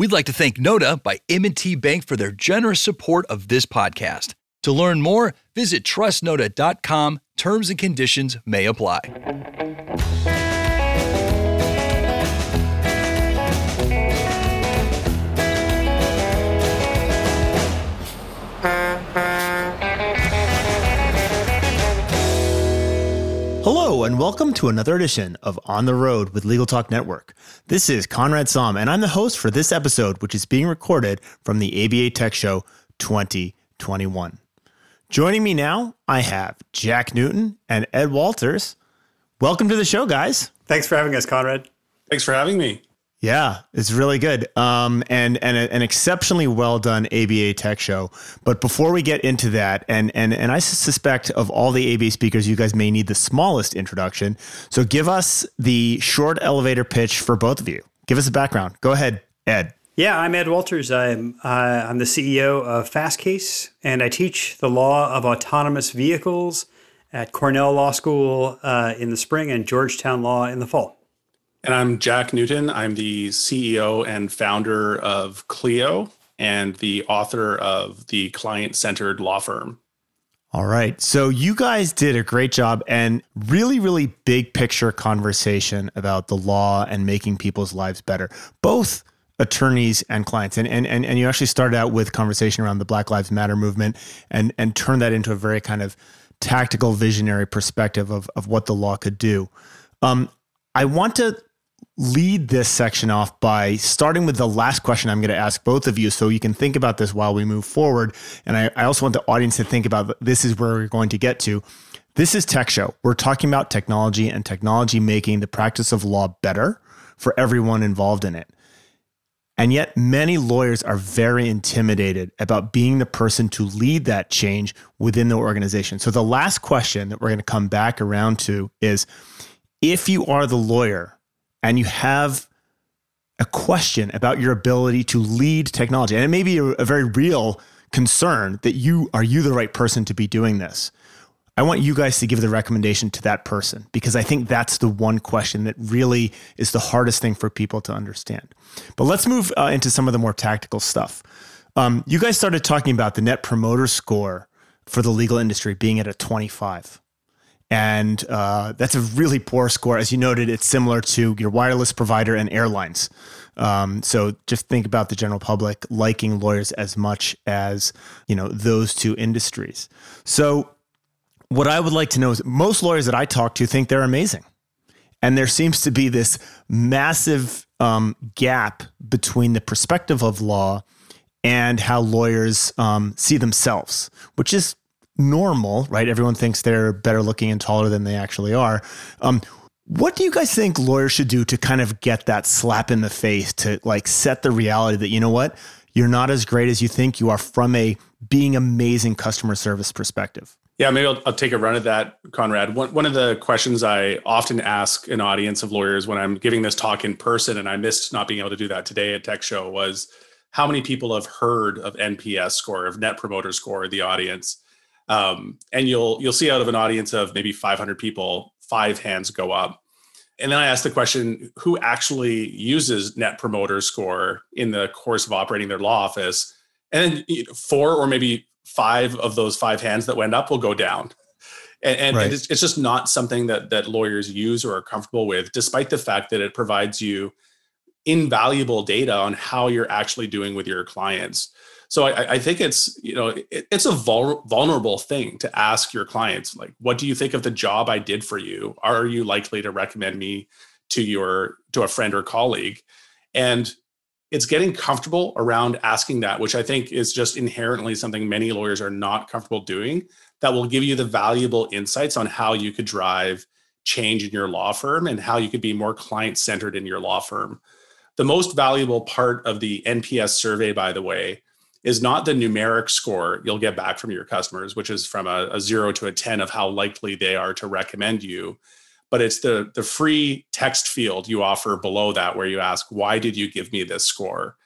We'd like to thank Nota by M&T Bank for their generous support of this podcast. To learn more, visit trustnota.com. Terms and conditions may apply. Hello, and welcome to another edition of On the Road with Legal Talk Network. This is Conrad Saam, and I'm the host for this episode, which is being recorded from the ABA Tech Show 2021. Joining me now, I have Jack Newton and Ed Walters. Welcome to the show, guys. Thanks for having us, Conrad. Thanks for having me. Yeah, it's really good. Um, and and a, an exceptionally well done ABA Tech Show. But before we get into that, and and and I suspect of all the ABA speakers, you guys may need the smallest introduction. So give us the short elevator pitch for both of you. Give us a background. Go ahead, Ed. Yeah, I'm Ed Walters. I'm uh, I'm the CEO of Fastcase, and I teach the law of autonomous vehicles at Cornell Law School uh, in the spring and Georgetown Law in the fall. And I'm Jack Newton. I'm the CEO and founder of Clio and the author of the client centered law firm. All right. So you guys did a great job and really, really big picture conversation about the law and making people's lives better, both attorneys and clients. And, and, and, and you actually started out with conversation around the Black Lives Matter movement and, and turned that into a very kind of tactical, visionary perspective of, of what the law could do. Um, I want to lead this section off by starting with the last question I'm going to ask both of you so you can think about this while we move forward. And I, I also want the audience to think about this is where we're going to get to. This is Tech Show. We're talking about technology and technology making the practice of law better for everyone involved in it. And yet, many lawyers are very intimidated about being the person to lead that change within the organization. So, the last question that we're going to come back around to is if you are the lawyer and you have a question about your ability to lead technology, and it may be a, a very real concern that you are you the right person to be doing this. I want you guys to give the recommendation to that person because I think that's the one question that really is the hardest thing for people to understand. But let's move uh, into some of the more tactical stuff. Um, you guys started talking about the net promoter score for the legal industry being at a 25 and uh, that's a really poor score. As you noted, it's similar to your wireless provider and airlines. Um, so just think about the general public liking lawyers as much as you know those two industries. So what I would like to know is most lawyers that I talk to think they're amazing, and there seems to be this massive um, gap between the perspective of law and how lawyers um, see themselves, which is normal, right? Everyone thinks they're better looking and taller than they actually are. Um, what do you guys think lawyers should do to kind of get that slap in the face to like set the reality that, you know what, you're not as great as you think you are from a being amazing customer service perspective? Yeah, maybe I'll, I'll, take a run at that, Conrad. One, one of the questions I often ask an audience of lawyers when I'm giving this talk in person, and I missed not being able to do that today at Tech Show, was how many people have heard of NPS score, of Net Promoter Score, the audience? Um, and you'll you'll see out of an audience of maybe 500 people, five hands go up. And then I ask the question, who actually uses Net Promoter Score in the course of operating their law office? And then four or maybe five of those five hands that went up will go down. And, and right. it's, it's just not something that that lawyers use or are comfortable with, despite the fact that it provides you invaluable data on how you're actually doing with your clients. So I, I think it's you know it, it's a vul- vulnerable thing to ask your clients like, what do you think of the job I did for you? Are you likely to recommend me to your to a friend or colleague? And it's getting comfortable around asking that, which I think is just inherently something many lawyers are not comfortable doing. That will give you the valuable insights on how you could drive change in your law firm and how you could be more client centered in your law firm. The most valuable part of the NPS survey, by the way, is not the numeric score you'll get back from your customers, which is from a, a, zero to a 10 of how likely they are to recommend you. But it's the, the free text field you offer below that where you ask, why did you give me this score?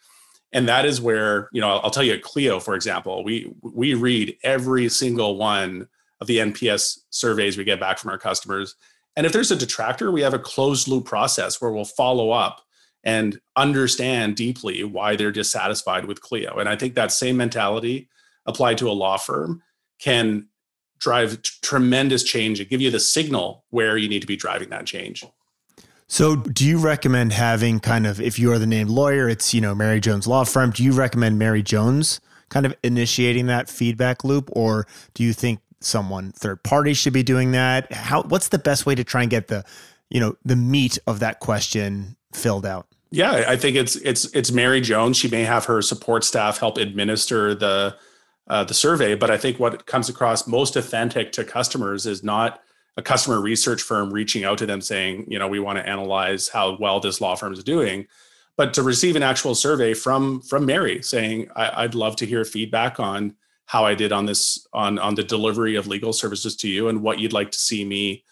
And that is where, you know, I'll, I'll tell you at Clio, for example, we we read every single one of the NPS surveys we get back from our customers. And if there's a detractor, we have a closed loop process where we'll follow up and understand deeply why they're dissatisfied with Clio. And I think that same mentality applied to a law firm can drive t- tremendous change and give you the signal where you need to be driving that change. So, do you recommend having kind of, if you are the named lawyer, it's, you know, Mary Jones Law Firm, do you recommend Mary Jones kind of initiating that feedback loop? Or do you think someone third party should be doing that? How, what's the best way to try and get the, you know, the meat of that question filled out? Yeah, I think it's it's it's Mary Jones. She may have her support staff help administer the uh, the survey, but I think what comes across most authentic to customers is not a customer research firm reaching out to them saying, you know, we want to analyze how well this law firm is doing, but to receive an actual survey from from Mary saying, I, would love to hear feedback on how I did on this on on the delivery of legal services to you and what you'd like to see me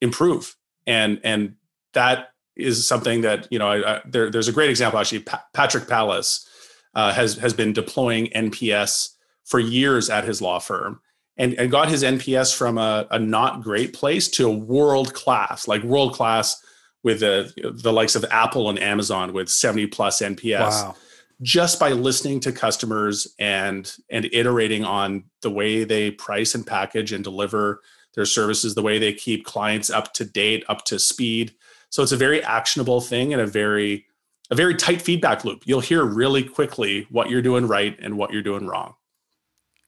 improve. And and that is something that you know I, I, there, there's a great example actually. Pa- Patrick Palace uh, has has been deploying NPS for years at his law firm and, and got his NPS from a, a not great place to a world class, like world class with the, the likes of Apple and Amazon with 70 plus NPS. Wow. Just by listening to customers and and iterating on the way they price and package and deliver their services, the way they keep clients up to date, up to speed. So it's a very actionable thing and a very a very tight feedback loop. You'll hear really quickly what you're doing right and what you're doing wrong.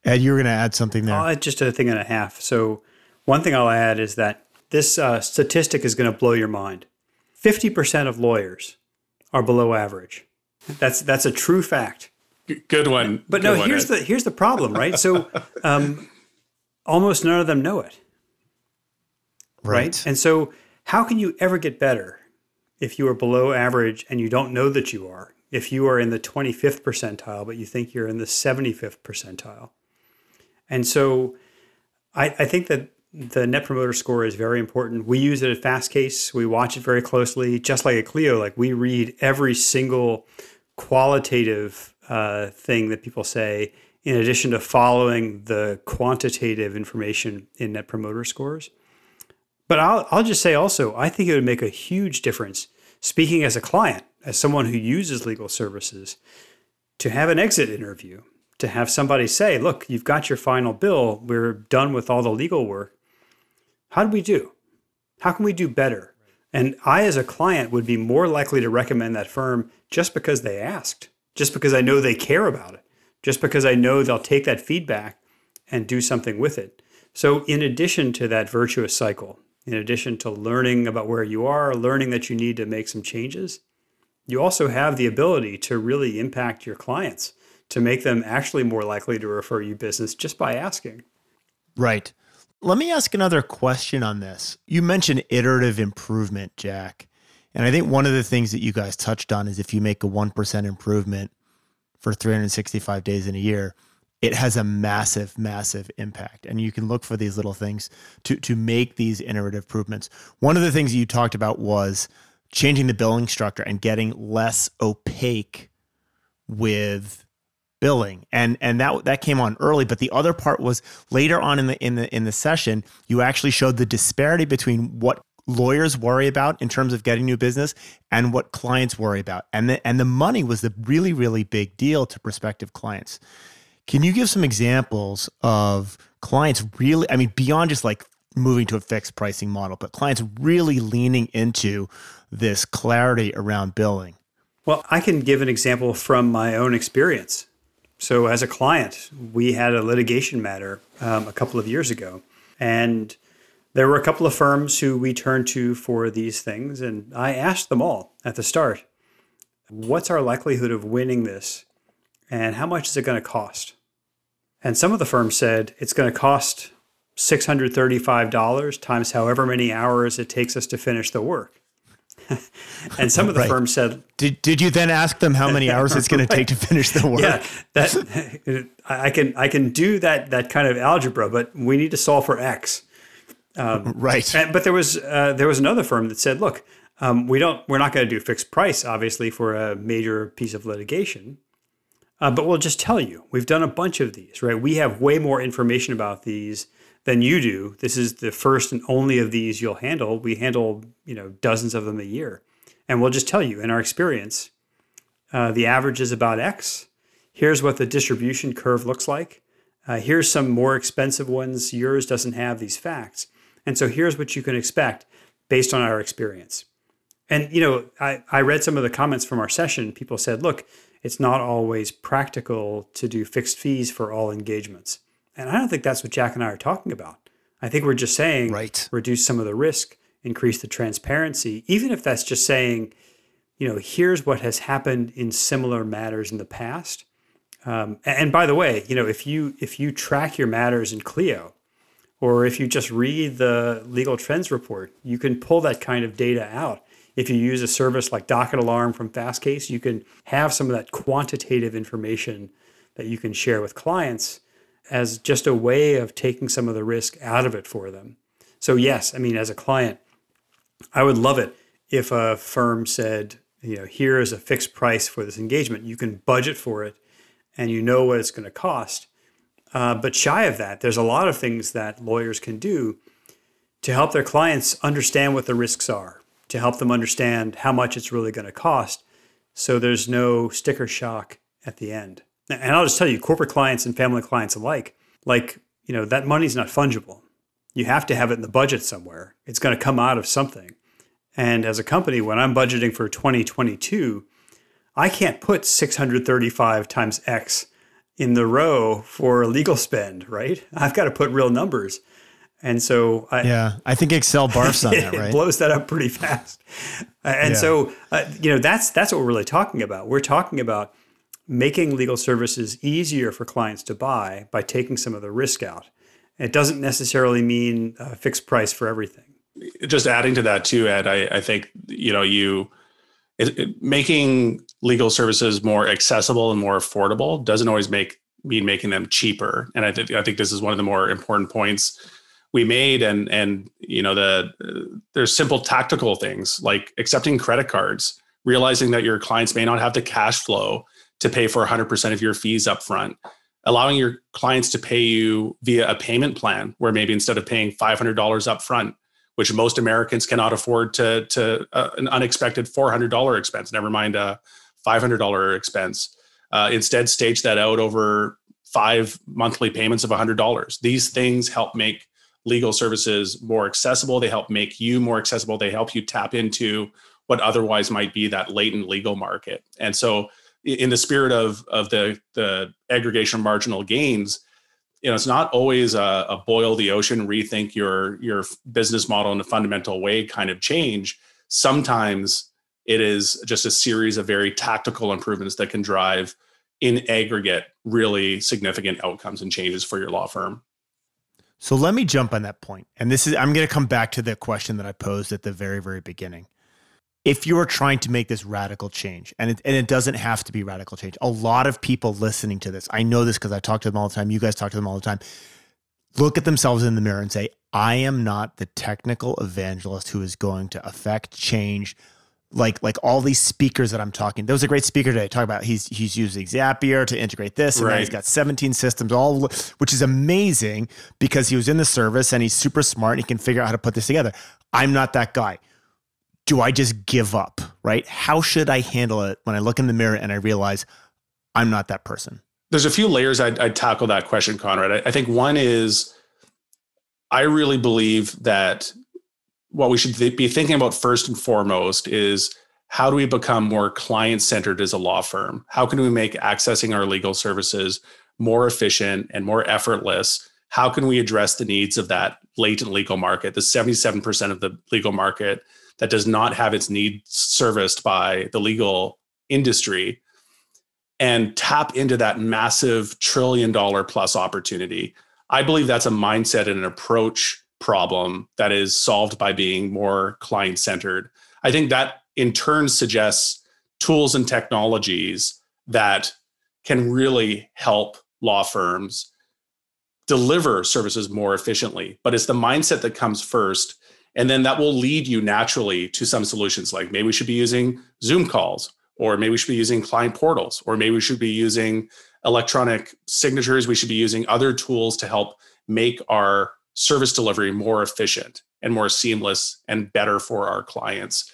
Ed, you were going to add something there. I'll add just a thing and a half. So, one thing I'll add is that this uh, statistic is going to blow your mind. 50% of lawyers are below average. That's that's a true fact. Good one. But Good no, one, here's Ed. the here's the problem, right? So, um, almost none of them know it. Right. right. And so, how can you ever get better if you are below average and you don't know that you are? If you are in the 25th percentile, but you think you're in the 75th percentile. And so I, I think that the net promoter score is very important. We use it at Fastcase. We watch it very closely, just like a Clio. Like we read every single qualitative uh, thing that people say, in addition to following the quantitative information in net promoter scores. But I'll, I'll just say also, I think it would make a huge difference, speaking as a client, as someone who uses legal services, to have an exit interview to have somebody say, look, you've got your final bill. We're done with all the legal work. How do we do? How can we do better? And I, as a client, would be more likely to recommend that firm just because they asked, just because I know they care about it, just because I know they'll take that feedback and do something with it. So, in addition to that virtuous cycle, in addition to learning about where you are, learning that you need to make some changes, you also have the ability to really impact your clients to make them actually more likely to refer you business just by asking. Right. Let me ask another question on this. You mentioned iterative improvement, Jack. And I think one of the things that you guys touched on is if you make a 1% improvement for 365 days in a year, it has a massive, massive impact. And you can look for these little things to, to make these iterative improvements. One of the things you talked about was changing the billing structure and getting less opaque with billing and and that that came on early but the other part was later on in the in the in the session you actually showed the disparity between what lawyers worry about in terms of getting new business and what clients worry about and the and the money was the really really big deal to prospective clients can you give some examples of clients really i mean beyond just like moving to a fixed pricing model but clients really leaning into this clarity around billing well, I can give an example from my own experience. So, as a client, we had a litigation matter um, a couple of years ago, and there were a couple of firms who we turned to for these things. And I asked them all at the start, What's our likelihood of winning this? And how much is it going to cost? And some of the firms said it's going to cost $635 times however many hours it takes us to finish the work. and some of the right. firms said, did, "Did you then ask them how many hours it's going right. to take to finish the work?" Yeah, that I can I can do that that kind of algebra, but we need to solve for x. Um, right. And, but there was uh, there was another firm that said, "Look, um, we don't we're not going to do fixed price, obviously, for a major piece of litigation." Uh, but we'll just tell you, we've done a bunch of these, right? We have way more information about these than you do. This is the first and only of these you'll handle. We handle, you know, dozens of them a year. And we'll just tell you in our experience, uh, the average is about X. Here's what the distribution curve looks like. Uh, here's some more expensive ones. Yours doesn't have these facts. And so here's what you can expect based on our experience. And, you know, I, I read some of the comments from our session. People said, look, it's not always practical to do fixed fees for all engagements. And I don't think that's what Jack and I are talking about. I think we're just saying right. reduce some of the risk, increase the transparency, even if that's just saying, you know, here's what has happened in similar matters in the past. Um, and by the way, you know, if you if you track your matters in Clio, or if you just read the legal trends report, you can pull that kind of data out. If you use a service like Docket Alarm from Fastcase, you can have some of that quantitative information that you can share with clients as just a way of taking some of the risk out of it for them. So, yes, I mean, as a client, I would love it if a firm said, you know, here is a fixed price for this engagement. You can budget for it and you know what it's going to cost. Uh, but shy of that, there's a lot of things that lawyers can do to help their clients understand what the risks are, to help them understand how much it's really going to cost. So there's no sticker shock at the end. And I'll just tell you, corporate clients and family clients alike, like, you know, that money's not fungible. You have to have it in the budget somewhere. It's going to come out of something. And as a company, when I'm budgeting for 2022, I can't put 635 times X in the row for legal spend, right? I've got to put real numbers. And so, I, yeah, I think Excel barfs on that, right? It blows that up pretty fast. And yeah. so, uh, you know, that's that's what we're really talking about. We're talking about making legal services easier for clients to buy by taking some of the risk out. It doesn't necessarily mean a fixed price for everything. Just adding to that too, Ed, I, I think you know you it, it, making legal services more accessible and more affordable doesn't always make mean making them cheaper. And I think I think this is one of the more important points we made. And and you know the uh, there's simple tactical things like accepting credit cards, realizing that your clients may not have the cash flow to pay for 100% of your fees up front allowing your clients to pay you via a payment plan where maybe instead of paying $500 up front which most americans cannot afford to, to uh, an unexpected $400 expense never mind a $500 expense uh, instead stage that out over five monthly payments of $100 these things help make legal services more accessible. They help make you more accessible. They help you tap into what otherwise might be that latent legal market. And so in the spirit of of the the aggregation of marginal gains you know it's not always a, a, boil the ocean rethink your your business model in a fundamental way kind of change. Sometimes it is just a series of very tactical improvements that can drive in aggregate really significant outcomes and changes for your law firm so let me jump on that point and this is i'm going to come back to the question that i posed at the very very beginning if you are trying to make this radical change, and it, and it doesn't have to be radical change, a lot of people listening to this, I know this because I talk to them all the time. You guys talk to them all the time. Look at themselves in the mirror and say, I am not the technical evangelist who is going to affect change. Like like all these speakers that I'm talking. There was a great speaker today talking about he's he's using Zapier to integrate this, and right. he's got 17 systems, all which is amazing because he was in the service and he's super smart and he can figure out how to put this together. I'm not that guy do I just give up, right? How should I handle it when I look in the mirror and I realize I'm not that person? There's a few layers I'd, I'd tackle that question, Conrad. I, I think one is I really believe that what we should th- be thinking about first and foremost is how do we become more client centered as a law firm? How can we make accessing our legal services more efficient and more effortless? How can we address the needs of that latent legal market, the 77% of the legal market that does not have its needs serviced by the legal industry and tap into that massive trillion dollar plus opportunity. I believe that's a mindset and an approach problem that is solved by being more client centered. I think that in turn suggests tools and technologies that can really help law firms deliver services more efficiently. But it's the mindset that comes first and then that will lead you naturally to some solutions like maybe we should be using Zoom calls, or maybe we should be using client portals, or maybe we should be using electronic signatures. We should be using other tools to help make our service delivery more efficient and more seamless and better for our clients.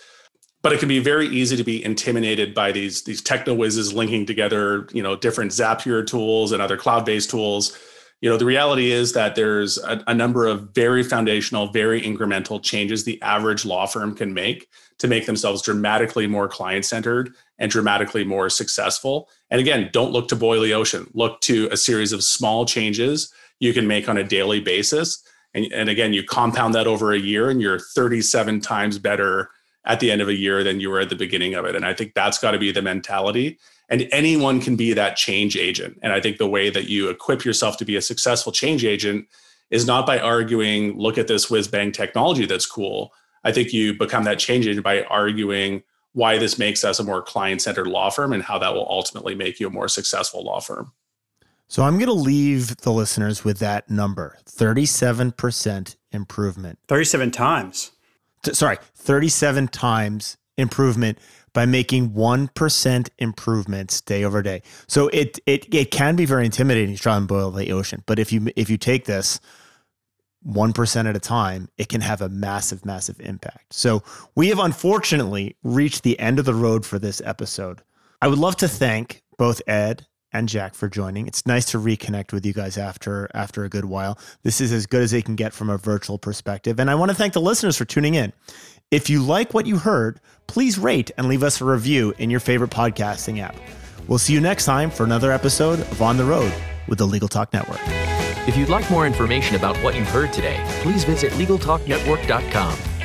but it can be very easy to be intimidated by these these techno whizzes linking together you know different zapier tools and other cloud-based tools. You know the reality is that there's a, a, number of very foundational very incremental changes the average law firm can make to make themselves dramatically more client-centered and dramatically more successful. And again don't look to boil the ocean. Look to a series of small changes you can make on a daily basis and, and again you compound that over a year and you're 37 times better at the end of a year than you were at the beginning of it. And I think that's got to be the mentality. And anyone can be that change agent. And I think the way that you equip yourself to be a successful change agent is not by arguing, look at this whiz bang technology that's cool. I think you become that change agent by arguing why this makes us a more client centered law firm and how that will ultimately make you a more successful law firm. So I'm going to leave the listeners with that number 37% improvement. 37 times sorry, 37 times improvement by making 1% improvements day over day. So it it it can be very intimidating to try and boil the ocean, but if you if you take this 1% at a time, it can have a massive massive impact. So we have unfortunately reached the end of the road for this episode. I would love to thank both Ed and Jack for joining. It's nice to reconnect with you guys after after a good while. This is as good as they can get from a virtual perspective. And I want to thank the listeners for tuning in. If you like what you heard, please rate and leave us a review in your favorite podcasting app. We'll see you next time for another episode of On the Road with the Legal Talk Network. If you'd like more information about what you've heard today, please visit LegalTalkNetwork.com